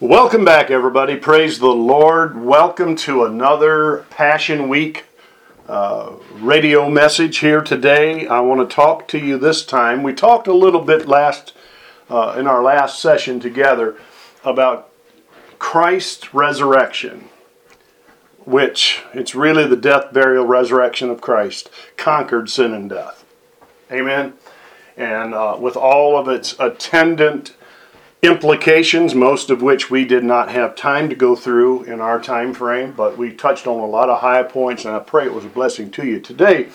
Welcome back, everybody. Praise the Lord. Welcome to another Passion Week uh, radio message here today. I want to talk to you this time. We talked a little bit last uh, in our last session together about Christ's resurrection, which it's really the death, burial, resurrection of Christ conquered sin and death. Amen. And uh, with all of its attendant implications, most of which we did not have time to go through in our time frame, but we touched on a lot of high points, and I pray it was a blessing to you. Today,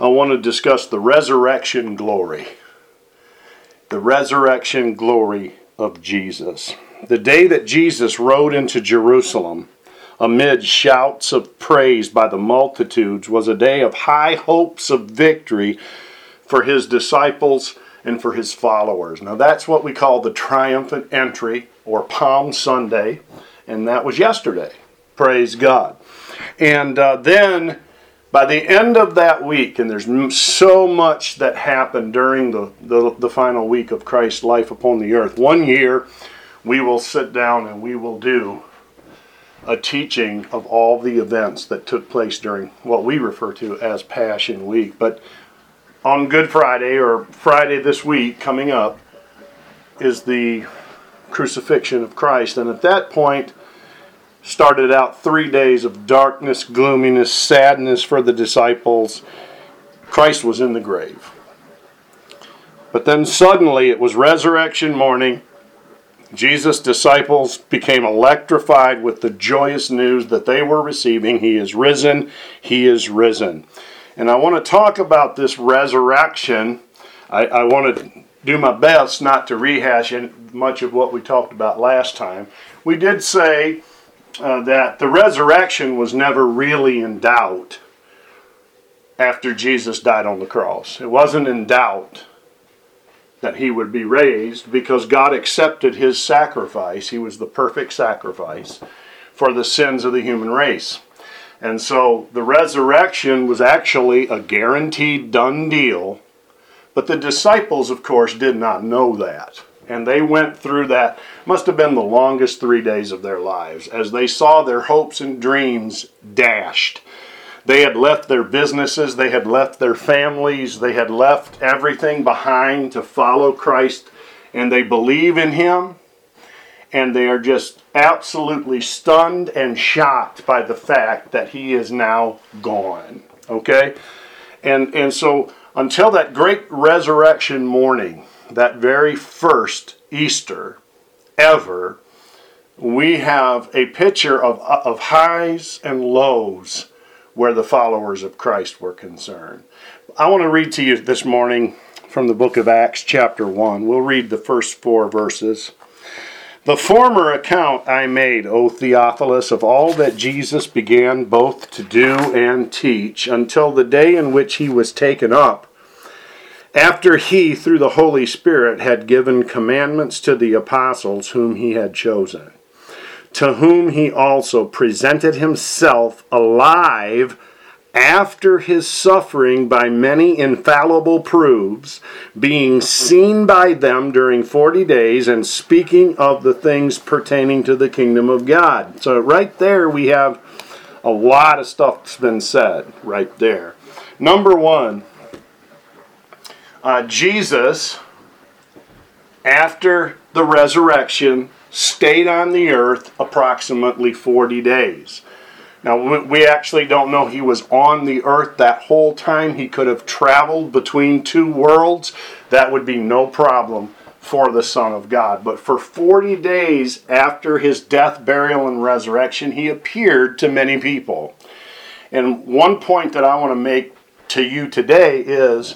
I want to discuss the resurrection glory. The resurrection glory of Jesus. The day that Jesus rode into Jerusalem amid shouts of praise by the multitudes was a day of high hopes of victory for his disciples and for his followers. Now, that's what we call the triumphant entry or Palm Sunday, and that was yesterday. Praise God. And uh, then by the end of that week, and there's so much that happened during the, the, the final week of Christ's life upon the earth, one year we will sit down and we will do a teaching of all the events that took place during what we refer to as Passion Week. But on Good Friday or Friday this week coming up is the crucifixion of Christ. And at that point, started out three days of darkness, gloominess, sadness for the disciples. Christ was in the grave. But then suddenly it was resurrection morning. Jesus' disciples became electrified with the joyous news that they were receiving. He is risen. He is risen. And I want to talk about this resurrection. I, I want to do my best not to rehash much of what we talked about last time. We did say uh, that the resurrection was never really in doubt after Jesus died on the cross. It wasn't in doubt that he would be raised because God accepted his sacrifice. He was the perfect sacrifice for the sins of the human race. And so the resurrection was actually a guaranteed done deal. But the disciples, of course, did not know that. And they went through that, must have been the longest three days of their lives, as they saw their hopes and dreams dashed. They had left their businesses, they had left their families, they had left everything behind to follow Christ, and they believe in Him and they are just absolutely stunned and shocked by the fact that he is now gone. Okay? And and so until that great resurrection morning, that very first Easter ever, we have a picture of, of highs and lows where the followers of Christ were concerned. I want to read to you this morning from the book of Acts, chapter 1. We'll read the first four verses. The former account I made, O Theophilus, of all that Jesus began both to do and teach until the day in which he was taken up, after he, through the Holy Spirit, had given commandments to the apostles whom he had chosen, to whom he also presented himself alive after his suffering by many infallible proofs, being seen by them during 40 days, and speaking of the things pertaining to the kingdom of God. So, right there, we have a lot of stuff that's been said right there. Number one, uh, Jesus, after the resurrection, stayed on the earth approximately 40 days. Now, we actually don't know he was on the earth that whole time. He could have traveled between two worlds. That would be no problem for the Son of God. But for 40 days after his death, burial, and resurrection, he appeared to many people. And one point that I want to make to you today is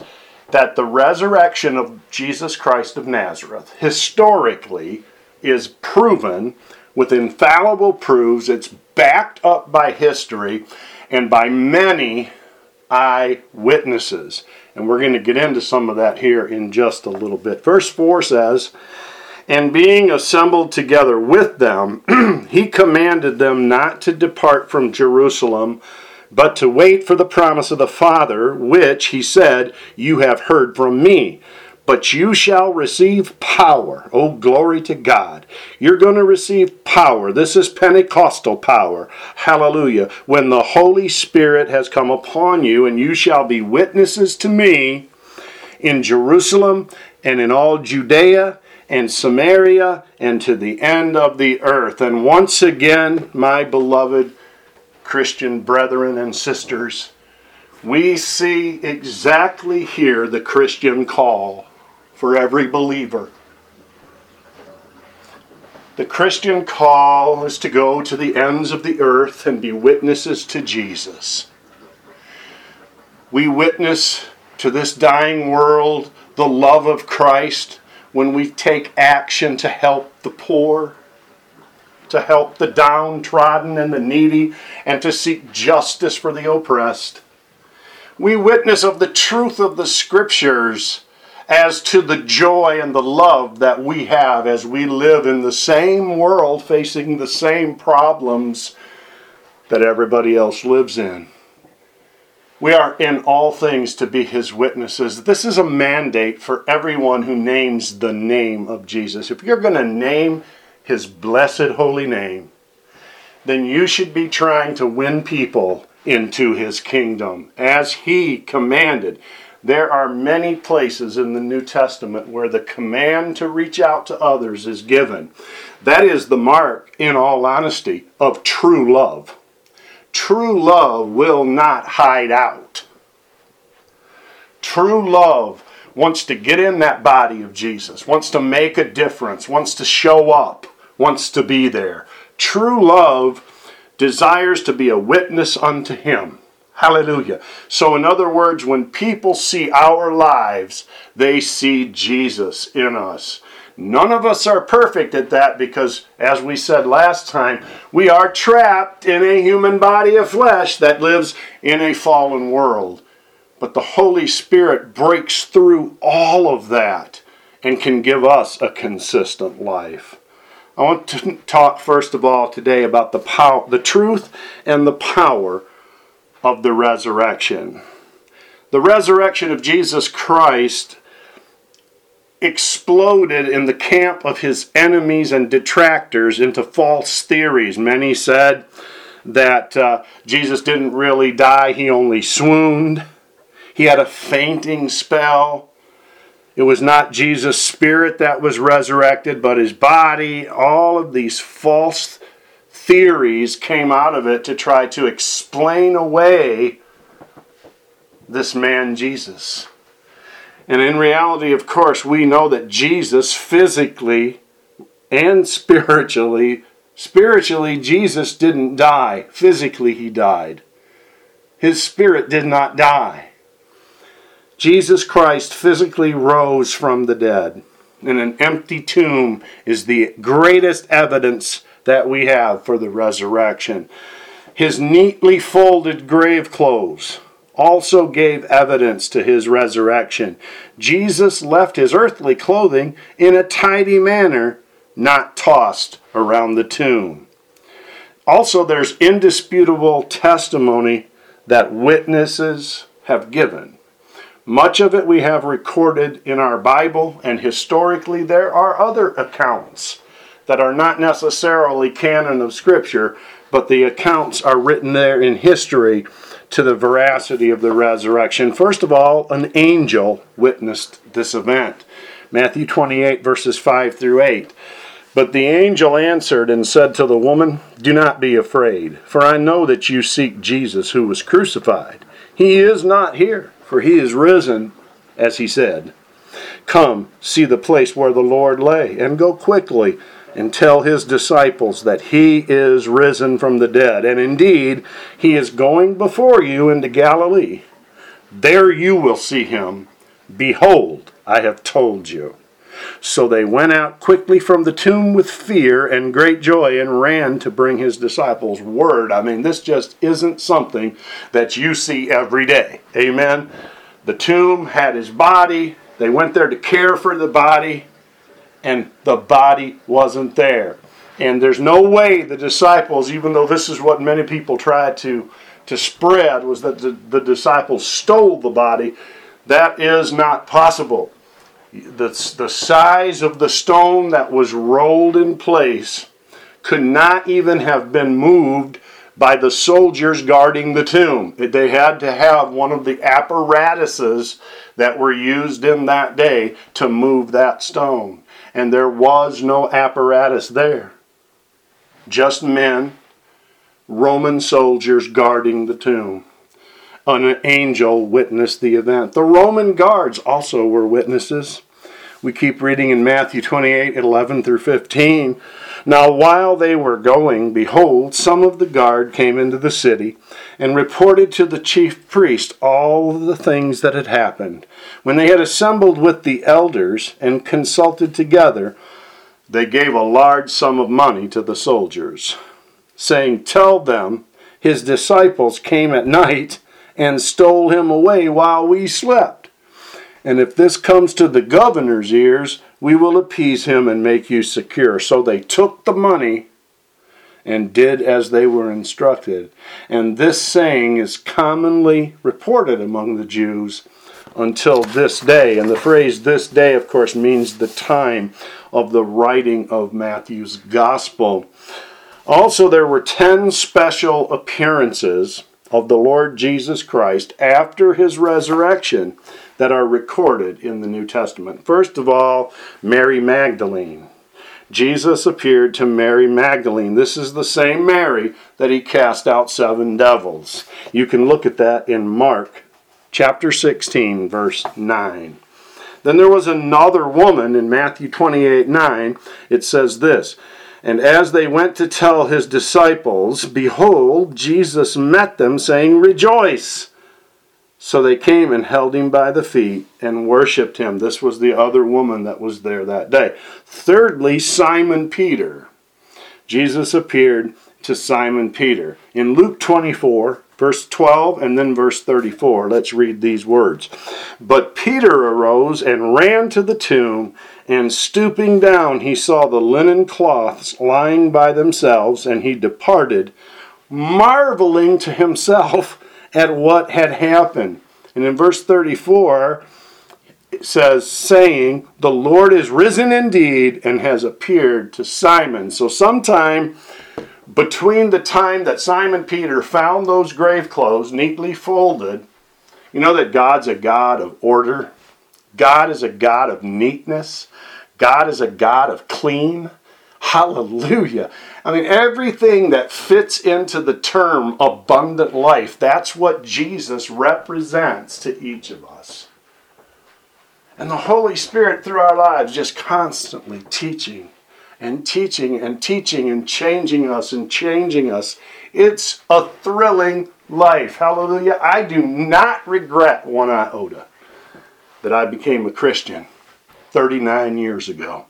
that the resurrection of Jesus Christ of Nazareth historically is proven with infallible proofs. It's backed up by history and by many eyewitnesses. And we're going to get into some of that here in just a little bit. Verse 4 says, And being assembled together with them, he commanded them not to depart from Jerusalem, but to wait for the promise of the Father, which, he said, you have heard from me. But you shall receive power. Oh, glory to God. You're going to receive power. This is Pentecostal power. Hallelujah. When the Holy Spirit has come upon you, and you shall be witnesses to me in Jerusalem and in all Judea and Samaria and to the end of the earth. And once again, my beloved Christian brethren and sisters, we see exactly here the Christian call for every believer. The Christian call is to go to the ends of the earth and be witnesses to Jesus. We witness to this dying world the love of Christ when we take action to help the poor, to help the downtrodden and the needy, and to seek justice for the oppressed. We witness of the truth of the Scriptures as to the joy and the love that we have as we live in the same world facing the same problems that everybody else lives in. We are in all things to be his witnesses. This is a mandate for everyone who names the name of Jesus. If you're going to name his blessed holy name, then you should be trying to win people into his kingdom as he commanded. There are many places in the New Testament where the command to reach out to others is given. That is the mark, in all honesty, of true love true love will not hide out. True love wants to get in that body of Jesus, wants to make a difference, wants to show up, wants to be there. True love desires to be a witness unto Him. Hallelujah. So, in other words, when people see our lives, they see Jesus in us. None of us are perfect at that because, as we said last time, we are trapped in a human body of flesh that lives in a fallen world. But the Holy Spirit breaks through all of that and can give us a consistent life. I want to talk first of all today about the power, the truth and the power of the resurrection. The resurrection of Jesus Christ exploded in the camp of his enemies and detractors into false theories. Many said that uh, Jesus didn't really die, he only swooned. He had a fainting spell. It was not Jesus' spirit that was resurrected, but his body. All of these false theories came out of it to try to explain away this man Jesus. And in reality, of course, we know that Jesus physically and spiritually, spiritually, Jesus didn't die. Physically, he died. His spirit did not die. Jesus Christ physically rose from the dead. And an empty tomb is the greatest evidence that we have for the resurrection. His neatly folded grave clothes also gave evidence to his resurrection. Jesus left his earthly clothing in a tidy manner, not tossed around the tomb. Also, there's indisputable testimony that witnesses have given. Much of it we have recorded in our Bible, and historically, there are other accounts that are not necessarily canon of Scripture, but the accounts are written there in history to the veracity of the resurrection. First of all, an angel witnessed this event. Matthew 28, verses 5 through 8. But the angel answered and said to the woman, Do not be afraid, for I know that you seek Jesus who was crucified. He is not here, for he is risen, as he said. Come, see the place where the Lord lay, and go quickly and tell his disciples that he is risen from the dead. And indeed, he is going before you into Galilee. There you will see him. Behold, I have told you. So they went out quickly from the tomb with fear and great joy and ran to bring his disciples word. I mean, this just isn't something that you see every day. Amen. The tomb had his body. They went there to care for the body and the body wasn't there. And there's no way the disciples, even though this is what many people tried to, to spread, was that the, the disciples stole the body. That is not possible. the, the size of the stone that was rolled in place could not even have been moved by the soldiers guarding the tomb. They had to have one of the apparatuses that were used in that day to move that stone. And there was no apparatus there, just men, Roman soldiers guarding the tomb. An angel witnessed the event. The Roman guards also were witnesses. We keep reading in Matthew 28 11 through 15. Now, while they were going, behold, some of the guard came into the city and reported to the chief priest all the things that had happened. When they had assembled with the elders and consulted together, they gave a large sum of money to the soldiers, saying, Tell them his disciples came at night and stole him away while we slept. And if this comes to the governor's ears, we will appease him and make you secure. So they took the money and did as they were instructed. And this saying is commonly reported among the Jews until this day. And the phrase this day, of course, means the time of the writing of Matthew's gospel. Also, there were 10 special appearances of the Lord Jesus Christ after his resurrection that are recorded in the New Testament. First of all, Mary Magdalene. Jesus appeared to Mary Magdalene. This is the same Mary that he cast out seven devils. You can look at that in Mark chapter 16, verse 9. Then there was another woman in Matthew 28 9. It says this And as they went to tell his disciples, behold, Jesus met them, saying, Rejoice. So they came and held him by the feet and worshiped him. This was the other woman that was there that day. Thirdly, Simon Peter. Jesus appeared to Simon Peter. In Luke 24, verse 12 and then verse 34, let's read these words. But Peter arose and ran to the tomb, and stooping down, he saw the linen cloths lying by themselves, and he departed, marveling to himself at what had happened. And in verse 34, it says, saying, The Lord is risen indeed and has appeared to Simon. So, sometime between the time that Simon Peter found those grave clothes neatly folded, you know that God's a God of order, God is a God of neatness, God is a God of clean. Hallelujah. I mean, everything that fits into the term abundant life, that's what Jesus represents to each of us. And the Holy Spirit through our lives just constantly teaching and teaching and teaching and changing us and changing us. It's a thrilling life. Hallelujah. I do not regret one iota that I became a Christian 39 years ago.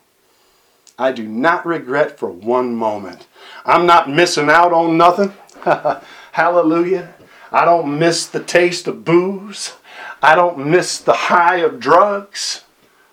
I do not regret for one moment. I'm not missing out on nothing. Hallelujah. I don't miss the taste of booze. I don't miss the high of drugs.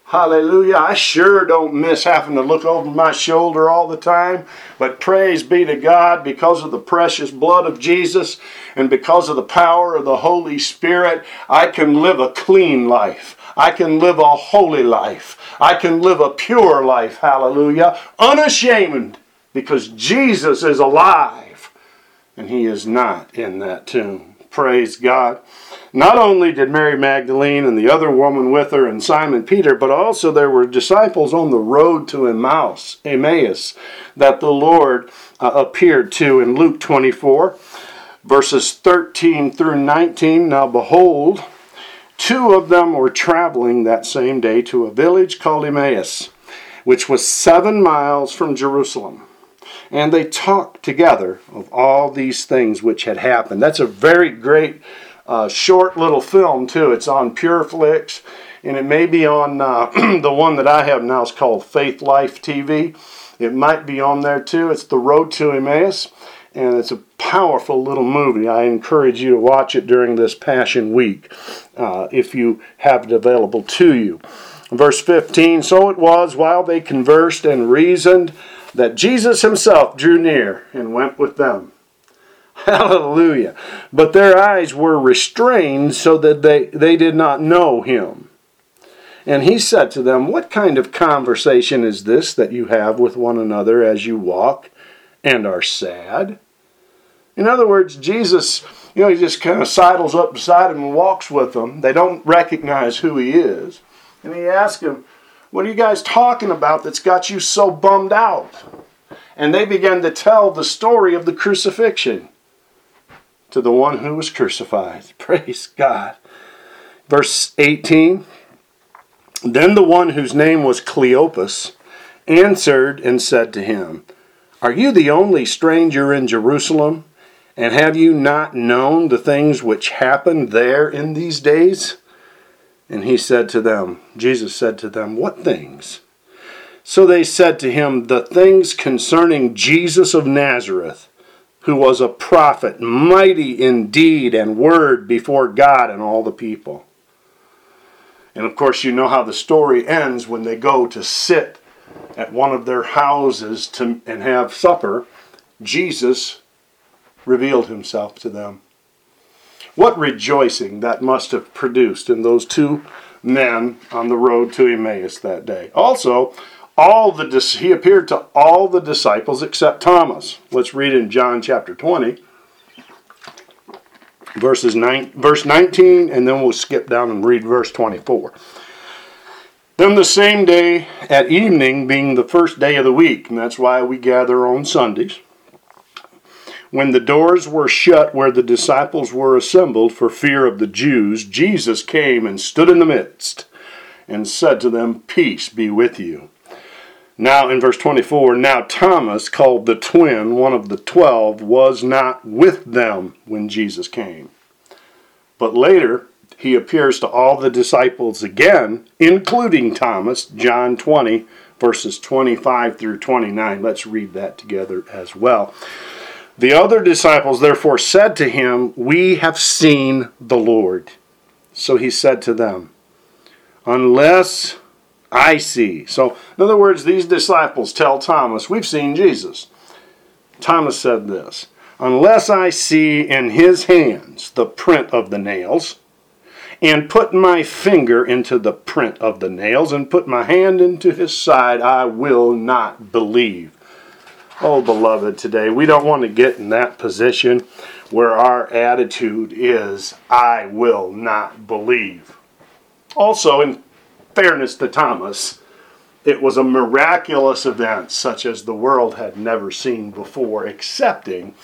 Hallelujah. I sure don't miss having to look over my shoulder all the time. But praise be to God because of the precious blood of Jesus and because of the power of the Holy Spirit, I can live a clean life. I can live a holy life. I can live a pure life, hallelujah, unashamed, because Jesus is alive and he is not in that tomb. Praise God. Not only did Mary Magdalene and the other woman with her and Simon Peter, but also there were disciples on the road to Emmaus, Emmaus that the Lord uh, appeared to in Luke 24, verses 13 through 19. Now behold, Two of them were traveling that same day to a village called Emmaus, which was seven miles from Jerusalem. And they talked together of all these things which had happened. That's a very great uh, short little film, too. It's on PureFlix, and it may be on uh, the one that I have now. It's called Faith Life TV. It might be on there, too. It's The Road to Emmaus and it's a powerful little movie. I encourage you to watch it during this Passion Week uh, if you have it available to you. Verse 15 So it was while they conversed and reasoned that Jesus himself drew near and went with them. Hallelujah. But their eyes were restrained so that they, they did not know him. And he said to them, What kind of conversation is this that you have with one another as you walk and are sad? In other words, Jesus, you know, he just kind of sidles up beside him and walks with them. They don't recognize who he is. And he asks him, What are you guys talking about that's got you so bummed out? And they began to tell the story of the crucifixion to the one who was crucified. Praise God. Verse 18 Then the one whose name was Cleopas answered and said to him, Are you the only stranger in Jerusalem? And have you not known the things which happened there in these days? And he said to them, Jesus said to them, What things? So they said to him, The things concerning Jesus of Nazareth who was a prophet, mighty in deed and word before God and all the people. And of course, you know how the story ends when they go to sit at one of their houses to, and have supper. Jesus revealed himself to them. What rejoicing that must have produced in those two men on the road to Emmaus that day. Also, all the he appeared to all the disciples except Thomas. Let's read in John chapter 20 verses 9 verse 19 and then we'll skip down and read verse 24. Then the same day at evening being the first day of the week, and that's why we gather on Sundays. When the doors were shut where the disciples were assembled for fear of the Jews, Jesus came and stood in the midst and said to them, Peace be with you. Now, in verse 24, now Thomas, called the twin, one of the twelve, was not with them when Jesus came. But later, he appears to all the disciples again, including Thomas, John 20, verses 25 through 29. Let's read that together as well. The other disciples therefore said to him, We have seen the Lord. So he said to them, Unless I see. So, in other words, these disciples tell Thomas, We've seen Jesus. Thomas said this Unless I see in his hands the print of the nails, and put my finger into the print of the nails, and put my hand into his side, I will not believe. Oh, beloved, today we don't want to get in that position where our attitude is, I will not believe. Also, in fairness to Thomas, it was a miraculous event such as the world had never seen before, excepting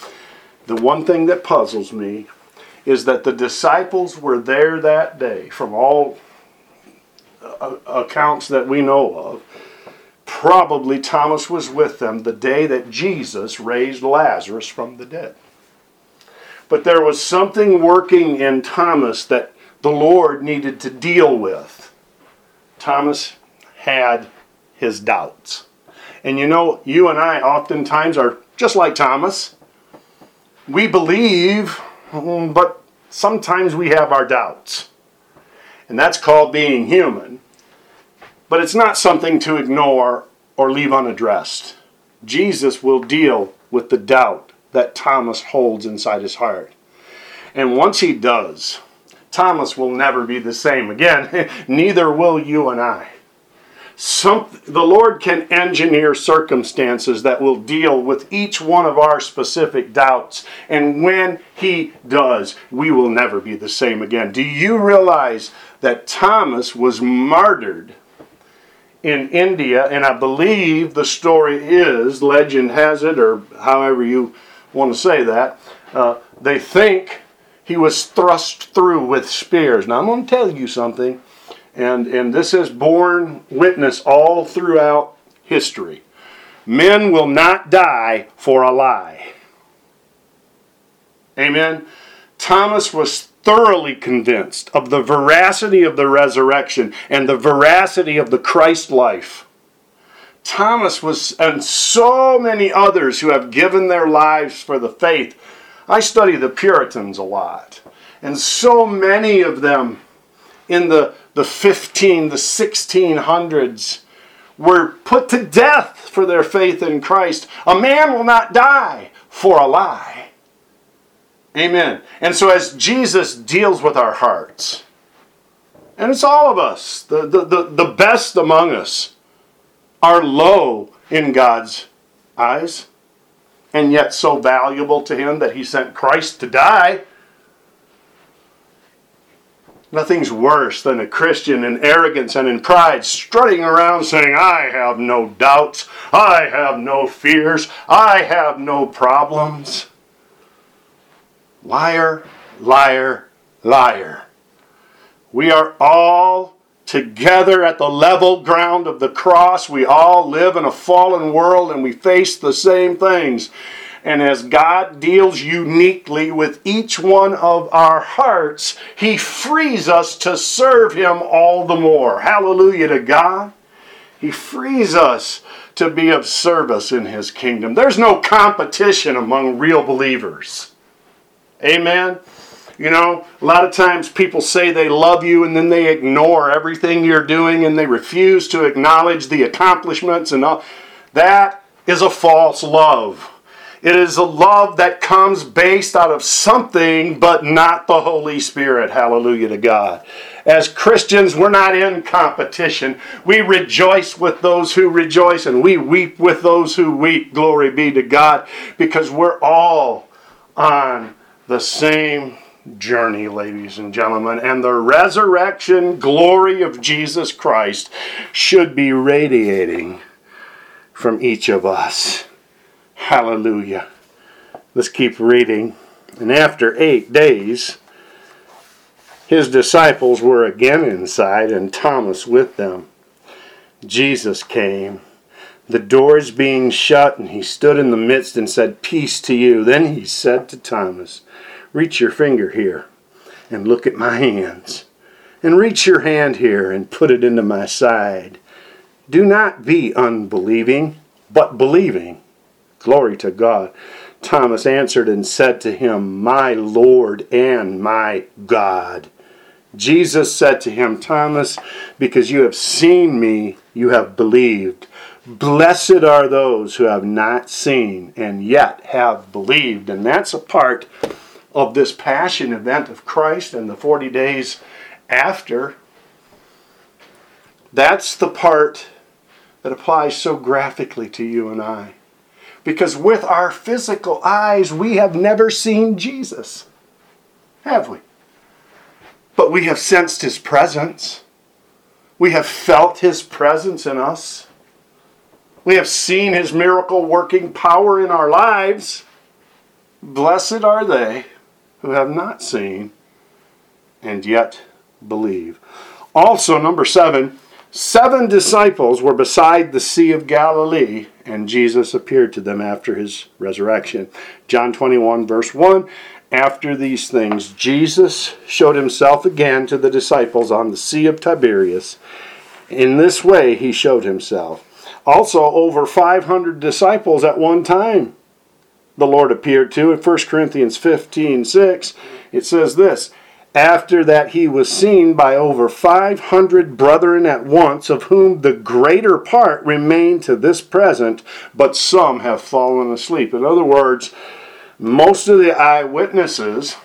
the one thing that puzzles me is that the disciples were there that day from all accounts that we know of. Probably Thomas was with them the day that Jesus raised Lazarus from the dead. But there was something working in Thomas that the Lord needed to deal with. Thomas had his doubts. And you know, you and I oftentimes are just like Thomas. We believe, mm, but sometimes we have our doubts. And that's called being human. But it's not something to ignore or leave unaddressed. Jesus will deal with the doubt that Thomas holds inside his heart. And once he does, Thomas will never be the same again. Neither will you and I. Some, the Lord can engineer circumstances that will deal with each one of our specific doubts. And when He does, we will never be the same again. Do you realize that Thomas was martyred in India? And I believe the story is, legend has it, or however you want to say that, uh, they think he was thrust through with spears. Now, I'm going to tell you something, and, and this has borne witness all throughout history. Men will not die for a lie. Amen. Thomas was thoroughly convinced of the veracity of the resurrection and the veracity of the Christ life. Thomas was, and so many others who have given their lives for the faith, I study the Puritans a lot. And so many of them in the, the 15, the 1600s were put to death for their faith in Christ. A man will not die for a lie. Amen. And so as Jesus deals with our hearts, And it's all of us. The, the, the, the best among us are low in God's eyes and yet so valuable to Him that He sent Christ to die. Nothing's worse than a Christian in arrogance and in pride strutting around saying, I have no doubts, I have no fears, I have no problems. Liar, liar, liar. We are all together at the level ground of the cross. We all live in a fallen world and we face the same things. And as God deals uniquely with each one of our hearts, He frees us to serve Him all the more. Hallelujah to God. He frees us to be of service in His kingdom. There's no competition among real believers. Amen. You know, a lot of times people say they love you and then they ignore everything you're doing and they refuse to acknowledge the accomplishments and all. That is a false love. It is a love that comes based out of something, but not the Holy Spirit. Hallelujah to God. As Christians, we're not in competition. We rejoice with those who rejoice and we weep with those who weep. Glory be to God, because we're all on the same journey, ladies and gentlemen. And the resurrection glory of Jesus Christ should be radiating from each of us. Hallelujah. Let's keep reading. And after eight days, his disciples were again inside, and Thomas with them. Jesus came, the doors being shut, and he stood in the midst and said, Peace to you. Then he said to Thomas, Reach your finger here and look at my hands. And reach your hand here and put it into my side. Do not be unbelieving, but believing. Glory to God. Thomas answered and said to him, My Lord and my God. Jesus said to him, Thomas, because you have seen me, you have believed. Blessed are those who have not seen and yet have believed. And that's a part of this passion event of Christ and the 40 days after. That's the part that applies so graphically to you and I. Because with our physical eyes, we have never seen Jesus, have we? But we have sensed his presence. We have felt his presence in us. We have seen his miracle working power in our lives. Blessed are they who have not seen and yet believe. Also, number seven, seven disciples were beside the Sea of Galilee, and Jesus appeared to them after his resurrection. John 21, verse 1. After these things, Jesus showed himself again to the disciples on the Sea of Tiberias. In this way, he showed himself. Also, over 500 disciples at one time the Lord appeared to. In 1 Corinthians 15 6, it says this After that he was seen by over 500 brethren at once, of whom the greater part remain to this present, but some have fallen asleep. In other words, most of the eyewitnesses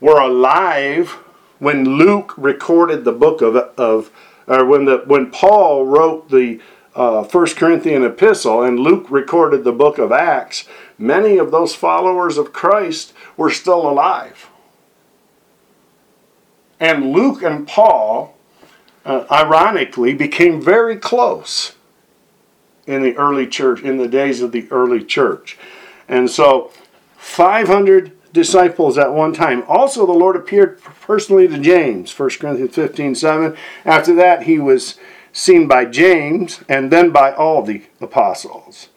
were alive when Luke recorded the book of, of or when the when Paul wrote the uh, First Corinthian epistle and Luke recorded the book of Acts, many of those followers of Christ were still alive. And Luke and Paul, uh, ironically, became very close in the early church, in the days of the early church. And so, 500 disciples at one time. Also, the Lord appeared personally to James, 1 Corinthians 15 7. After that, he was seen by James and then by all the apostles.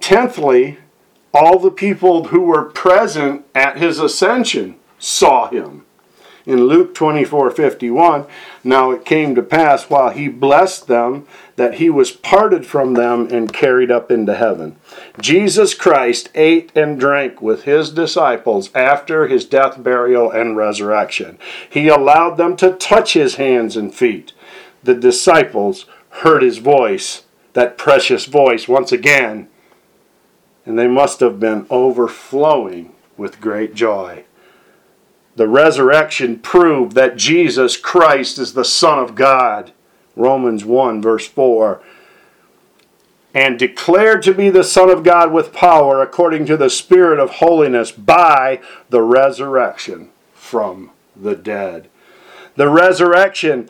Tenthly, all the people who were present at his ascension saw him. In Luke 24 51, now it came to pass while he blessed them that he was parted from them and carried up into heaven. Jesus Christ ate and drank with his disciples after his death, burial, and resurrection. He allowed them to touch his hands and feet the disciples heard his voice, that precious voice, once again, and they must have been overflowing with great joy. The resurrection proved that Jesus Christ is the Son of God. Romans 1, verse 4. And declared to be the Son of God with power according to the Spirit of holiness by the resurrection from the dead. The resurrection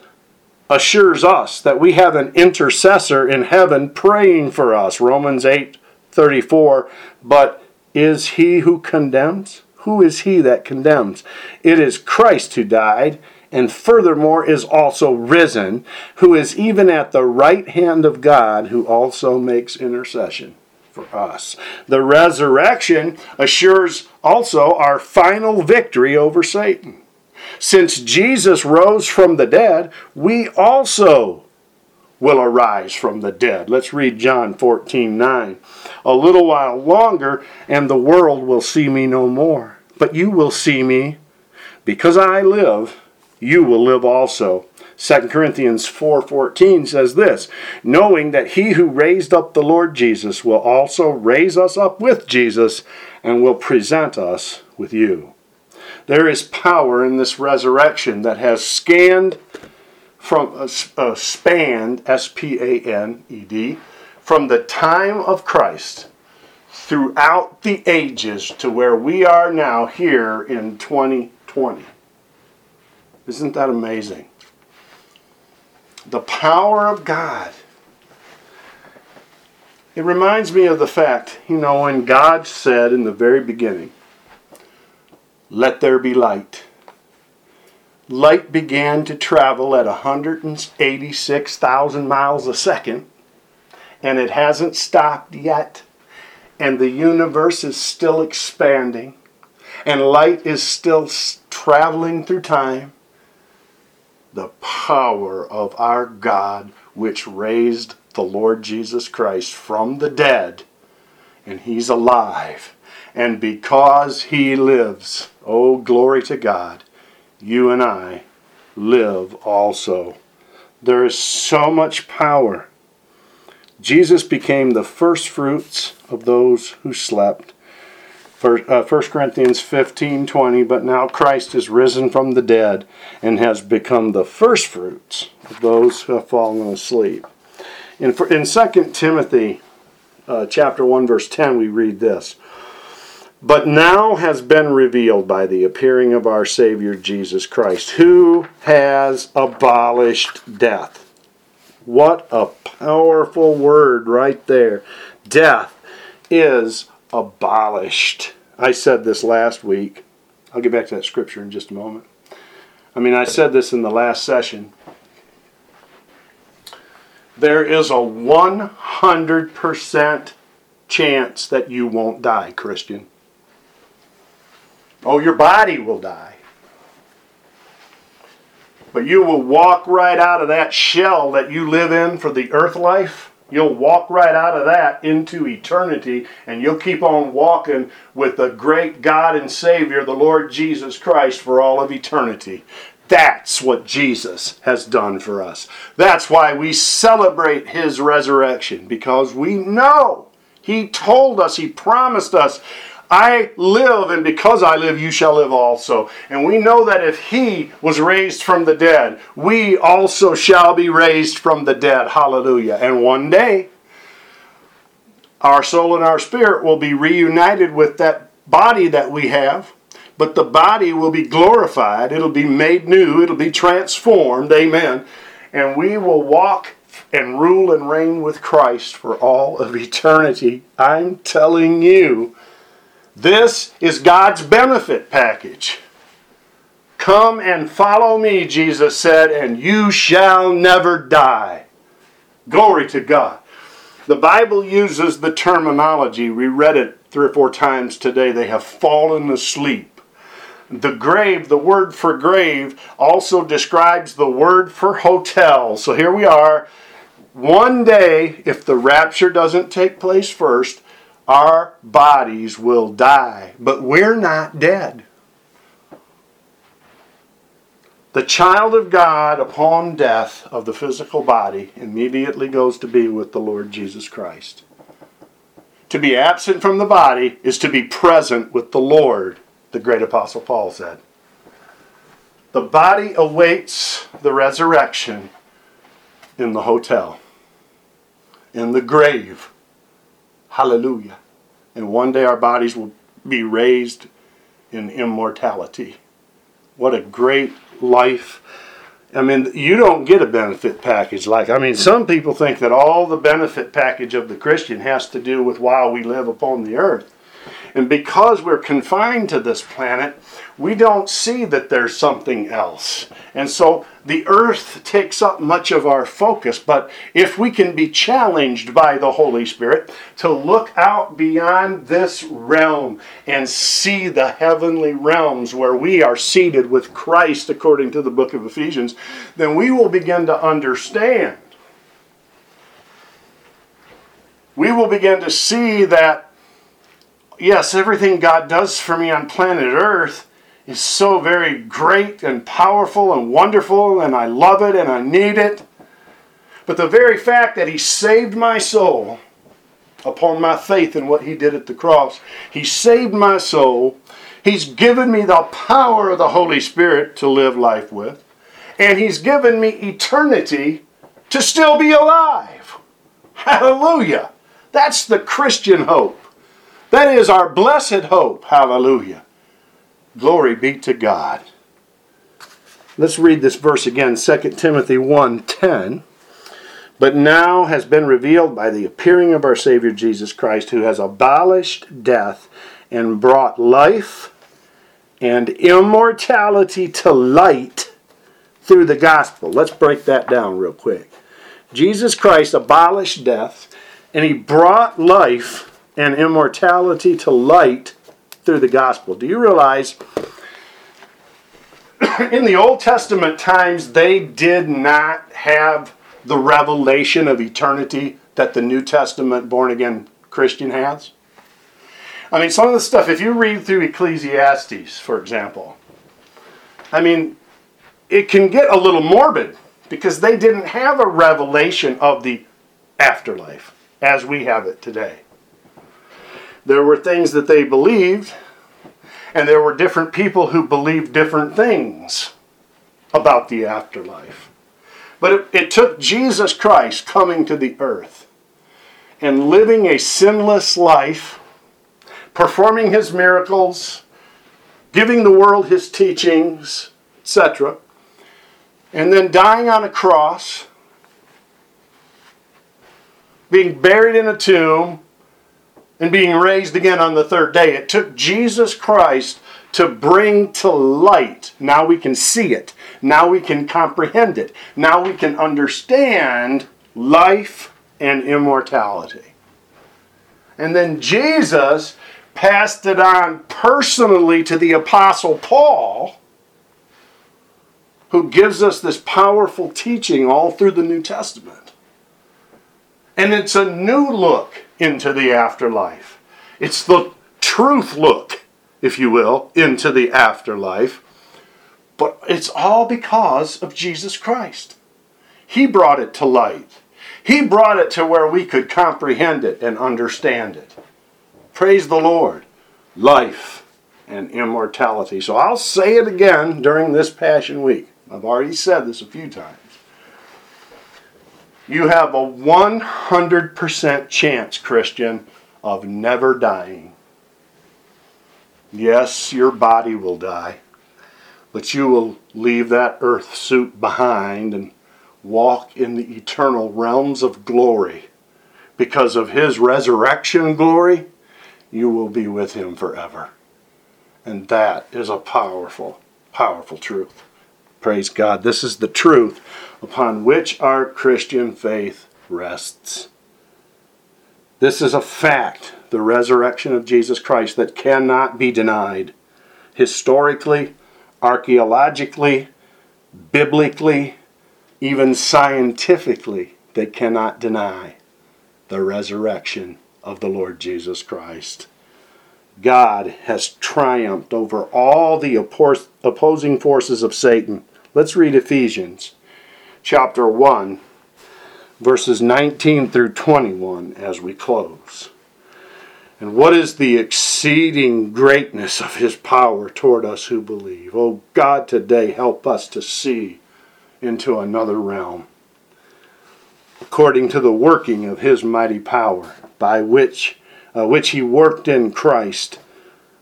assures us that we have an intercessor in heaven praying for us. Romans 8 34. But is he who condemns? Who is he that condemns? It is Christ who died, and furthermore is also risen, who is even at the right hand of God, who also makes intercession for us. The resurrection assures also our final victory over Satan. Since Jesus rose from the dead, we also will arise from the dead. Let's read John 14 9. A little while longer, and the world will see me no more. But you will see me. Because I live, you will live also. 2 Corinthians 4:14 says this, knowing that he who raised up the Lord Jesus will also raise us up with Jesus and will present us with you. There is power in this resurrection that has scanned from uh, uh, spanned S P A N E D from the time of Christ throughout the ages to where we are now here in 2020. Isn't that amazing? The power of God. It reminds me of the fact, you know, when God said in the very beginning, let there be light. Light began to travel at 186,000 miles a second, and it hasn't stopped yet. And the universe is still expanding, and light is still traveling through time. The power of our God, which raised the Lord Jesus Christ from the dead, and He's alive. And because He lives, Oh, glory to God. You and I live also. There is so much power. Jesus became the first fruits of those who slept. 1 uh, Corinthians 15 20, but now Christ is risen from the dead and has become the first fruits of those who have fallen asleep. In, in 2 Timothy uh, chapter 1, verse 10, we read this but now has been revealed by the appearing of our Savior Jesus Christ, who has abolished death. What a powerful word right there. Death is abolished. I said this last week. I'll get back to that scripture in just a moment. I mean, I said this in the last session. There is a 100% chance that you won't die, Christian. Oh, your body will die. But you will walk right out of that shell that you live in for the earth life. You'll walk right out of that into eternity, and you'll keep on walking with the great God and Savior, the Lord Jesus Christ, for all of eternity. That's what Jesus has done for us. That's why we celebrate His resurrection, because we know He told us, He promised us I live, and because I live, you shall live also. And we know that if he was raised from the dead, we also shall be raised from the dead. Hallelujah. And one day, our soul and our spirit will be reunited with that body that we have, but the body will be glorified. It'll be made new. It'll be transformed. Amen. And we will walk and rule and reign with Christ for all of eternity. I'm telling you this is God's benefit package. Come and follow me, Jesus said, and you shall never die. Glory to God. The Bible uses the terminology, we read it three or four times today, they have fallen asleep. The grave, the word for grave, also describes the word for hotel. So here we are. One day, if the rapture doesn't take place first, our bodies will die, but we're not dead. The child of God, upon death of the physical body, immediately goes to be with the Lord Jesus Christ. To be absent from the body is to be present with the Lord, the great Apostle Paul said. The body awaits the resurrection in the hotel, in the grave. Hallelujah. And one day our bodies will be raised in immortality. What a great life. I mean, you don't get a benefit package like. I mean, some people think that all the benefit package of the Christian has to do with while we live upon the earth. And because we're confined to this planet, we don't see that there's something else. And so the earth takes up much of our focus. But if we can be challenged by the Holy Spirit to look out beyond this realm and see the heavenly realms where we are seated with Christ, according to the book of Ephesians, then we will begin to understand. We will begin to see that yes, everything God does for me on planet Earth is so very great and powerful and wonderful, and I love it and I need it. But the very fact that He saved my soul upon my faith in what He did at the cross, He saved my soul. He's given me the power of the Holy Spirit to live life with, and He's given me eternity to still be alive. Hallelujah. That's the Christian hope. That is our blessed hope. Hallelujah. Glory be to God. Let's read this verse again, 2 Timothy 1:10. But now has been revealed by the appearing of our Savior Jesus Christ, who has abolished death and brought life and immortality to light through the gospel. Let's break that down real quick. Jesus Christ abolished death and he brought life and immortality to light through the gospel. Do you realize in the Old Testament times they did not have the revelation of eternity that the New Testament born again Christian has? I mean, some of the stuff, if you read through Ecclesiastes, for example, I mean, it can get a little morbid because they didn't have a revelation of the afterlife as we have it today. There were things that they believed, and there were different people who believed different things about the afterlife. But it, it, took Jesus Christ coming to the earth and living a sinless life, performing his miracles, giving the world his teachings, etc., and then dying on a cross, being buried in a tomb, and being raised again on the third day. It took Jesus Christ to bring to light. Now we can see it. Now we can comprehend it. Now we can understand life and immortality. And then Jesus passed it on personally to the Apostle Paul, who gives us this powerful teaching all through the New Testament. And it's a new look into the afterlife. It's the truth look, if you will, into the afterlife. But it's all because of Jesus Christ. He brought it to light. He brought it to where we could comprehend it and understand it. Praise the Lord. Life and immortality. So I'll say it again during this Passion Week. I've already said this a few times you have a 100% chance, Christian, of never dying. Yes, your body will die, but you will leave that earth suit behind and walk in the eternal realms of glory. Because of his resurrection glory, you will be with him forever. And that is a powerful, powerful truth. Praise God. This is the truth upon which our Christian faith rests. This is a fact, the resurrection of Jesus Christ, that cannot be denied. Historically, archaeologically, biblically, even scientifically, they cannot deny the resurrection of the Lord Jesus Christ. God has triumphed over all the opposing forces of Satan Let's read Ephesians chapter 1, verses 19 through 21 as we close. And what is the exceeding greatness of his power toward us who believe? Oh God, today help us to see into another realm, according to the working of his mighty power, by which, uh, which he worked in Christ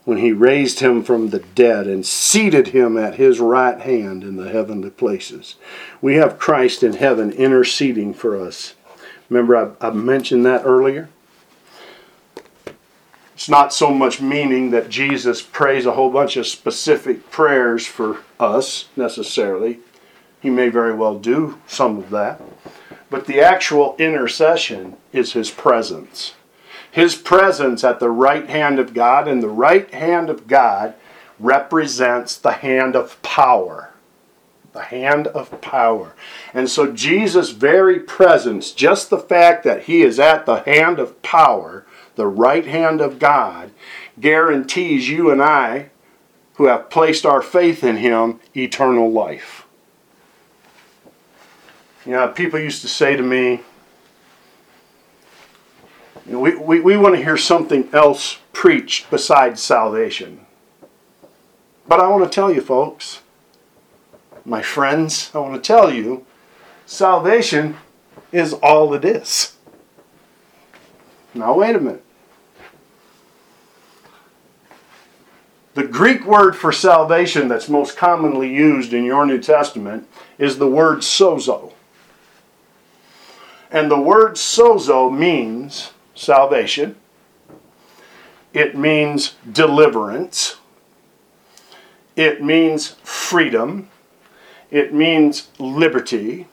when he raised him from the dead and seated him at his right hand in the heavenly places. We have Christ in heaven interceding for us. Remember, I, I mentioned that earlier? It's not so much meaning that Jesus prays a whole bunch of specific prayers for us necessarily. He may very well do some of that. But the actual intercession is his presence. His presence at the right hand of God, and the right hand of God represents the hand of power. The hand of power. And so Jesus' very presence, just the fact that he is at the hand of power, the right hand of God, guarantees you and I, who have placed our faith in him, eternal life. You know, people used to say to me, you know, we, we, we want to hear something else preached besides salvation. But I want to tell you, folks, my friends, I want to tell you, salvation is all it is. Now, wait a minute. The Greek word for salvation that's most commonly used in your New Testament is the word sozo. And the word sozo means salvation, it means deliverance, it means freedom, it means liberty,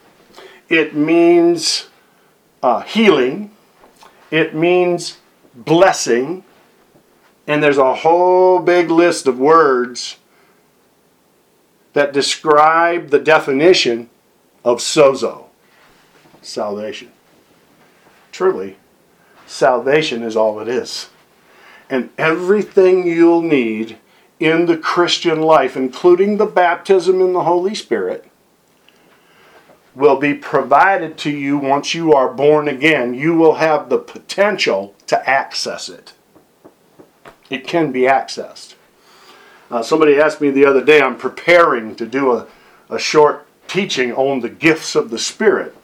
it means uh, healing, it means blessing, and there's a whole big list of words that describe the definition of sozo salvation. Truly, salvation is all it is. And everything you'll need in the Christian life, including the baptism in the Holy Spirit, will be provided to you once you are born again. You will have the potential to access it. It can be accessed. Uh, somebody asked me the other day, I'm preparing to do a, a short teaching on the gifts of the Spirit.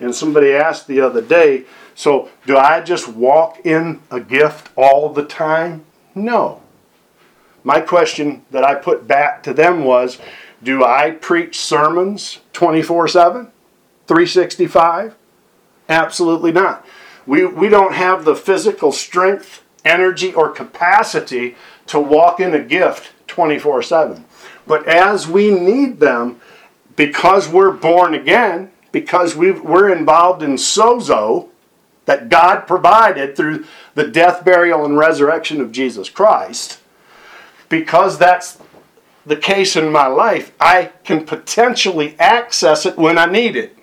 And somebody asked the other day, so do I just walk in a gift all the time? No. My question that I put back to them was, do I preach sermons 24 7, 365? Absolutely not. We, we don't have the physical strength, energy, or capacity to walk in a gift 24 7. But as we need them, because we're born again, because we are involved in sozo that God provided through the death, burial, and resurrection of Jesus Christ, because that's the case in my life, I can potentially access it when I need it.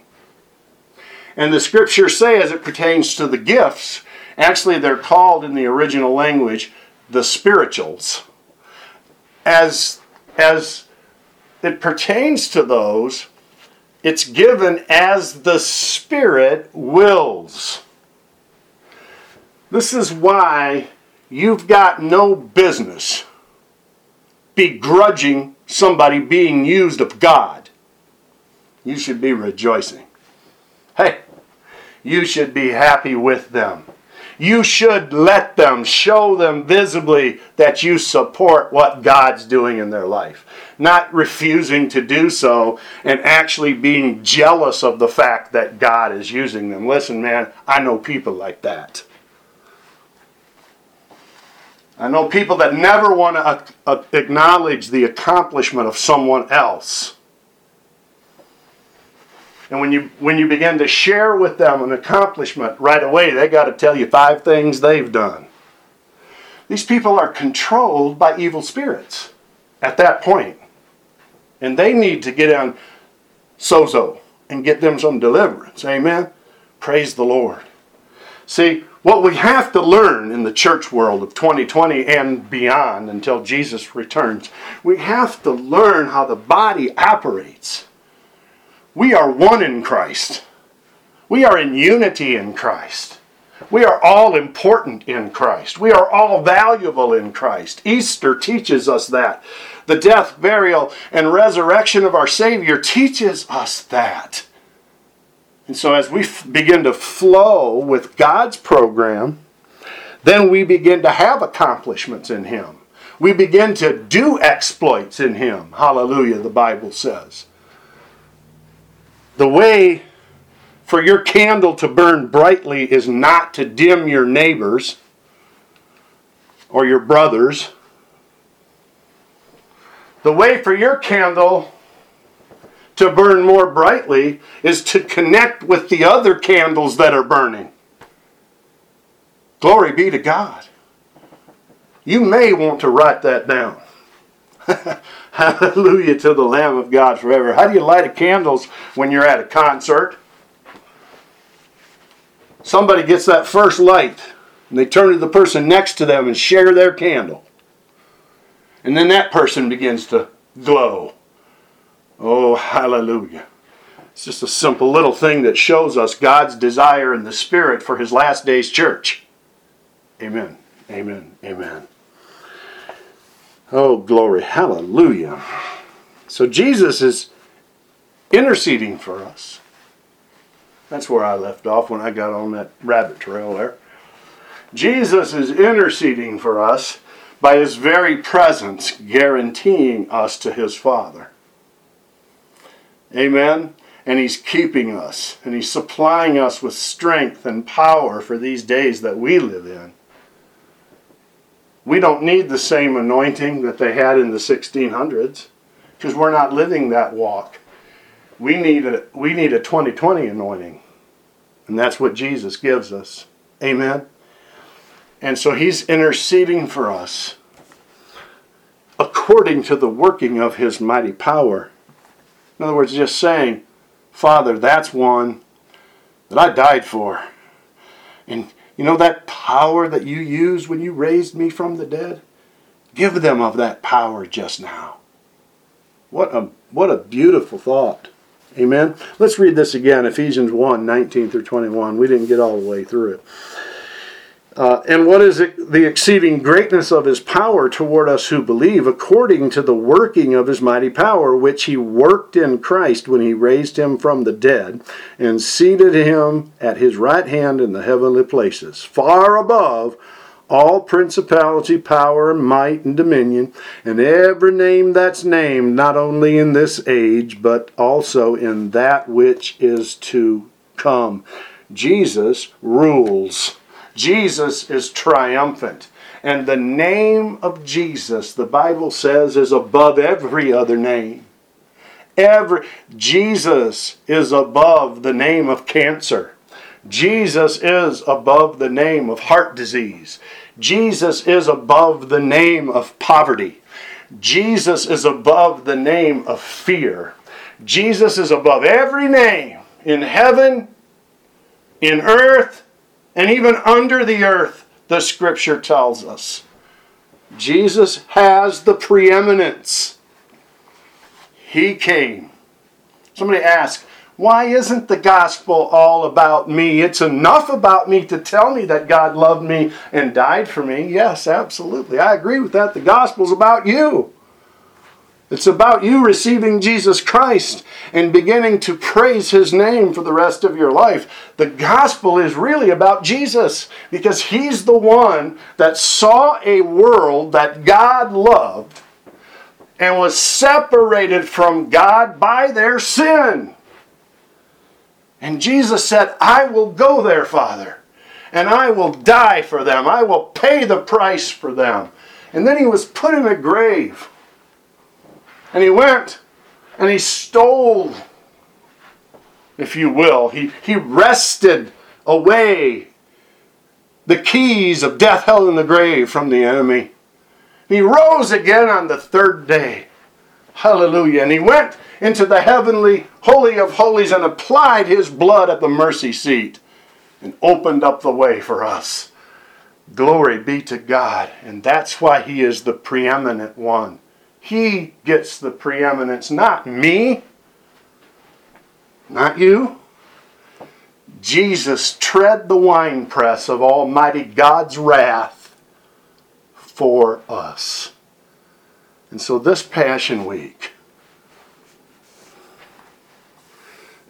And the scriptures say, as it pertains to the gifts, actually they're called in the original language the spirituals. As, as it pertains to those, it's given as the Spirit wills. This is why you've got no business begrudging somebody being used of God. You should be rejoicing. Hey, you should be happy with them. You should let them, show them visibly that you support what God's doing in their life. Not refusing to do so and actually being jealous of the fact that God is using them. Listen, man, I know people like that. I know people that never want to acknowledge the accomplishment of someone else. And when you when you begin to share with them an accomplishment right away, they got to tell you five things they've done. These people are controlled by evil spirits at that point. And they need to get on sozo and get them some deliverance. Amen. Praise the Lord. See, what we have to learn in the church world of 2020 and beyond until Jesus returns, we have to learn how the body operates. We are one in Christ. We are in unity in Christ. We are all important in Christ. We are all valuable in Christ. Easter teaches us that. The death, burial, and resurrection of our Savior teaches us that. And so, as we f- begin to flow with God's program, then we begin to have accomplishments in Him. We begin to do exploits in Him. Hallelujah, the Bible says. The way for your candle to burn brightly is not to dim your neighbors or your brothers. The way for your candle to burn more brightly is to connect with the other candles that are burning. Glory be to God. You may want to write that down. Hallelujah to the Lamb of God forever. How do you light a candles when you're at a concert? Somebody gets that first light and they turn to the person next to them and share their candle. And then that person begins to glow. Oh, hallelujah. It's just a simple little thing that shows us God's desire in the Spirit for His last days church. Amen. Amen. Amen. Oh, glory. Hallelujah. So Jesus is interceding for us. That's where I left off when I got on that rabbit trail there. Jesus is interceding for us by his very presence, guaranteeing us to his Father. Amen. And he's keeping us, and he's supplying us with strength and power for these days that we live in. We don't need the same anointing that they had in the 1600s because we're not living that walk. We need a we need a 2020 anointing. And that's what Jesus gives us. Amen. And so he's interceding for us according to the working of his mighty power. In other words, just saying, Father, that's one that I died for. And you know that power that you used when you raised me from the dead? Give them of that power just now. What a what a beautiful thought. Amen. Let's read this again, Ephesians 1, 19 through 21. We didn't get all the way through it. Uh, and what is it, the exceeding greatness of his power toward us who believe, according to the working of his mighty power, which he worked in Christ when he raised him from the dead and seated him at his right hand in the heavenly places, far above all principality, power, might, and dominion, and every name that's named, not only in this age, but also in that which is to come. Jesus rules. Jesus is triumphant. And the name of Jesus, the Bible says, is above every other name. Every Jesus is above the name of cancer. Jesus is above the name of heart disease. Jesus is above the name of poverty. Jesus is above the name of fear. Jesus is above every name in heaven, in earth, and even under the earth, the scripture tells us. Jesus has the preeminence. He came. Somebody asked, why isn't the gospel all about me? It's enough about me to tell me that God loved me and died for me. Yes, absolutely. I agree with that. The gospel's about you. It's about you receiving Jesus Christ and beginning to praise His name for the rest of your life. The gospel is really about Jesus because He's the one that saw a world that God loved and was separated from God by their sin. And Jesus said, I will go there, Father, and I will die for them. I will pay the price for them. And then He was put in a grave. And he went and he stole, if you will, he, he wrested away the keys of death, hell, and the grave from the enemy. He rose again on the third day. Hallelujah. And he went into the heavenly holy of holies and applied his blood at the mercy seat and opened up the way for us. Glory be to God. And that's why he is the preeminent one. He gets the preeminence, not me, not you. Jesus tread the winepress of Almighty God's wrath for us. And so this Passion Week,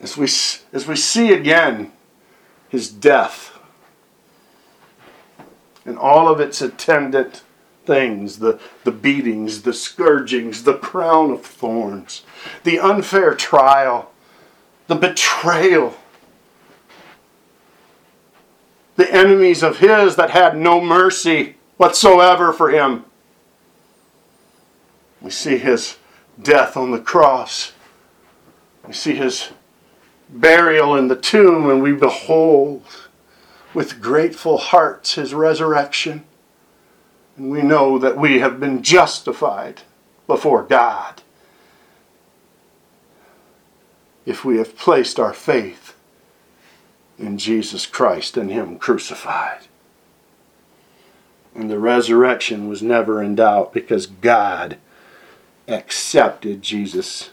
as we, as we see again his death and all of its attendant things the, the beatings, the scourgings, the crown of thorns, the unfair trial, the betrayal, the enemies of his that had no mercy whatsoever for him. We see his death on the cross. We see his burial in the tomb, and we behold with grateful hearts his resurrection. And we know that we have been justified before God if we have placed our faith in Jesus Christ and Him crucified. And the resurrection was never in doubt because God accepted Jesus'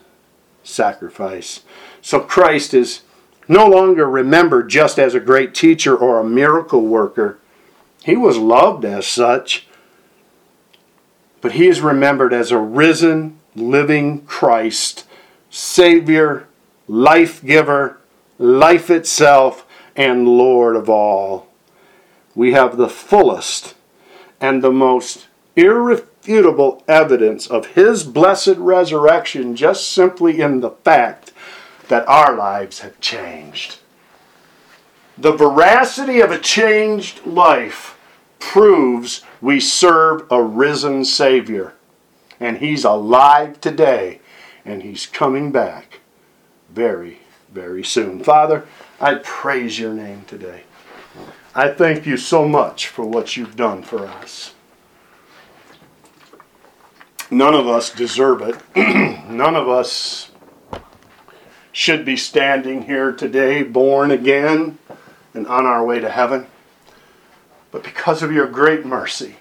sacrifice. So Christ is no longer remembered just as a great teacher or a miracle worker. He was loved as such, but he is remembered as a risen, living Christ, Savior, life giver, life itself, and Lord of all. We have the fullest and the most irrefutable evidence of his blessed resurrection just simply in the fact that our lives have changed. The veracity of a changed life proves we serve a risen Savior. And He's alive today, and He's coming back very, very soon. Father, I praise your name today. I thank you so much for what you've done for us. None of us deserve it. None of us should be standing here today, born again and on our way to heaven. But because of your great mercy,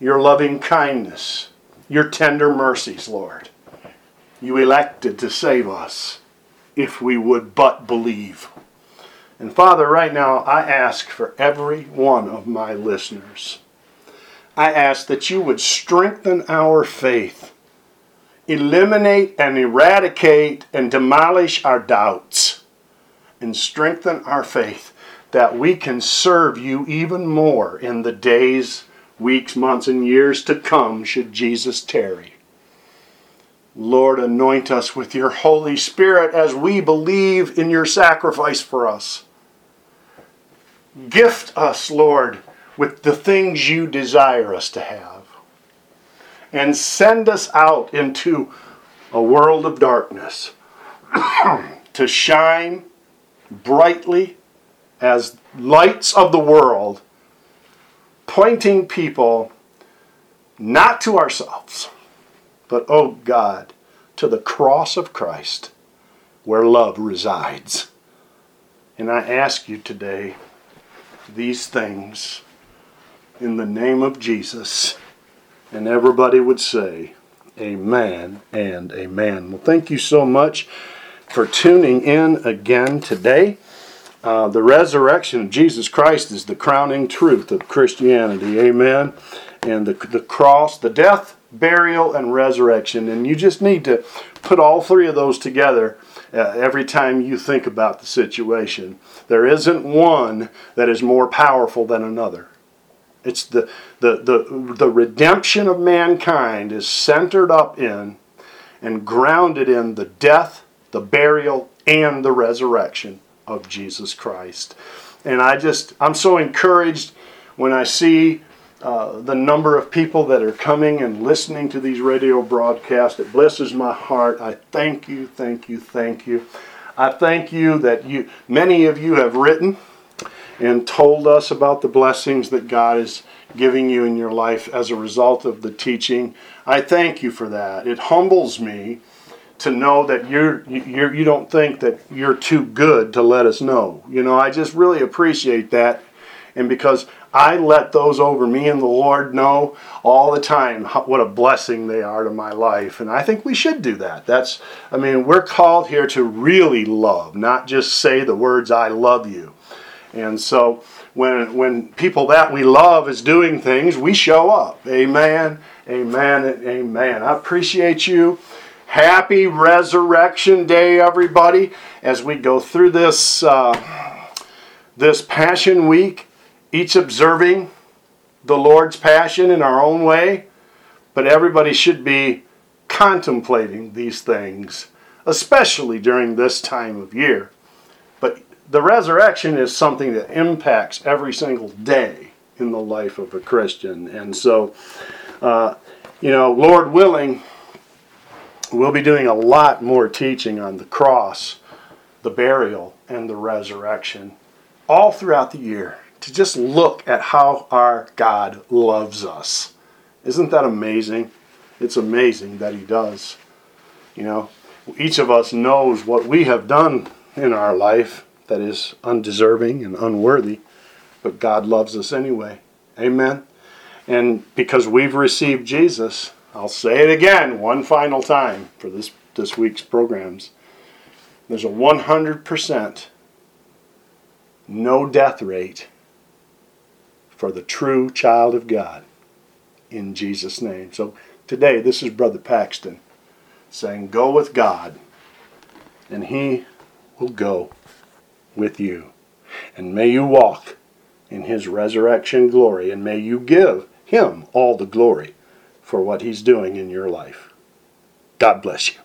your loving kindness, your tender mercies, Lord, you elected to save us if we would but believe. And Father, right now I ask for every one of my listeners. I ask that you would strengthen our faith, eliminate and eradicate and demolish our doubts, and strengthen our faith that we can serve you even more in the days, weeks, months, and years to come should Jesus tarry. Lord, anoint us with your Holy Spirit as we believe in your sacrifice for us. Gift us, Lord, with the things you desire us to have. And send us out into a world of darkness to shine brightly as lights of the world, pointing people not to ourselves, but, oh God, to the cross of Christ where love resides. And I ask you today these things in the name of Jesus. And everybody would say, Amen and Amen. Well, thank you so much for tuning in again today. Uh, the resurrection of Jesus Christ is the crowning truth of Christianity. Amen. And the, the cross, the death, burial, and resurrection. And you just need to put all three of those together uh, every time you think about the situation. There isn't one that is more powerful than another. It's the, the, the, the redemption of mankind is centered up in and grounded in the death, the burial, and the resurrection of Jesus Christ. And I just, I'm so encouraged when I see uh, the number of people that are coming and listening to these radio broadcasts. It blesses my heart. I thank you, thank you, thank you. I thank you that you, many of you have written and told us about the blessings that God is giving you in your life as a result of the teaching. I thank you for that. It humbles me to know that you're, you're you don't think that you're too good to let us know. You know, I just really appreciate that, And because I let those over me and the Lord know all the time what a blessing they are to my life. And I think we should do that. That's, I mean, we're called here to really love, not just say the words, I love you. And so when, when people that we love is doing things, we show up. Amen, amen, amen. I appreciate you. Happy Resurrection Day, everybody, as we go through this, uh, this Passion Week each observing the Lord's passion in our own way, but everybody should be contemplating these things, especially during this time of year. But the resurrection is something that impacts every single day in the life of a Christian. And so, uh, you know, Lord willing, we'll be doing a lot more teaching on the cross, the burial, and the resurrection all throughout the year to just look at how our God loves us. Isn't that amazing? It's amazing that He does. You know, each of us knows what we have done in our life that is undeserving and unworthy, but God loves us anyway. Amen. And because we've received Jesus, I'll say it again one final time for this, this week's programs. There's a 100% no death rate for the true child of God in Jesus' name. So today, this is Brother Paxton saying, Go with God, and He will go with you. And may you walk in His resurrection glory, and may you give Him all the glory for what He's doing in your life. God bless you.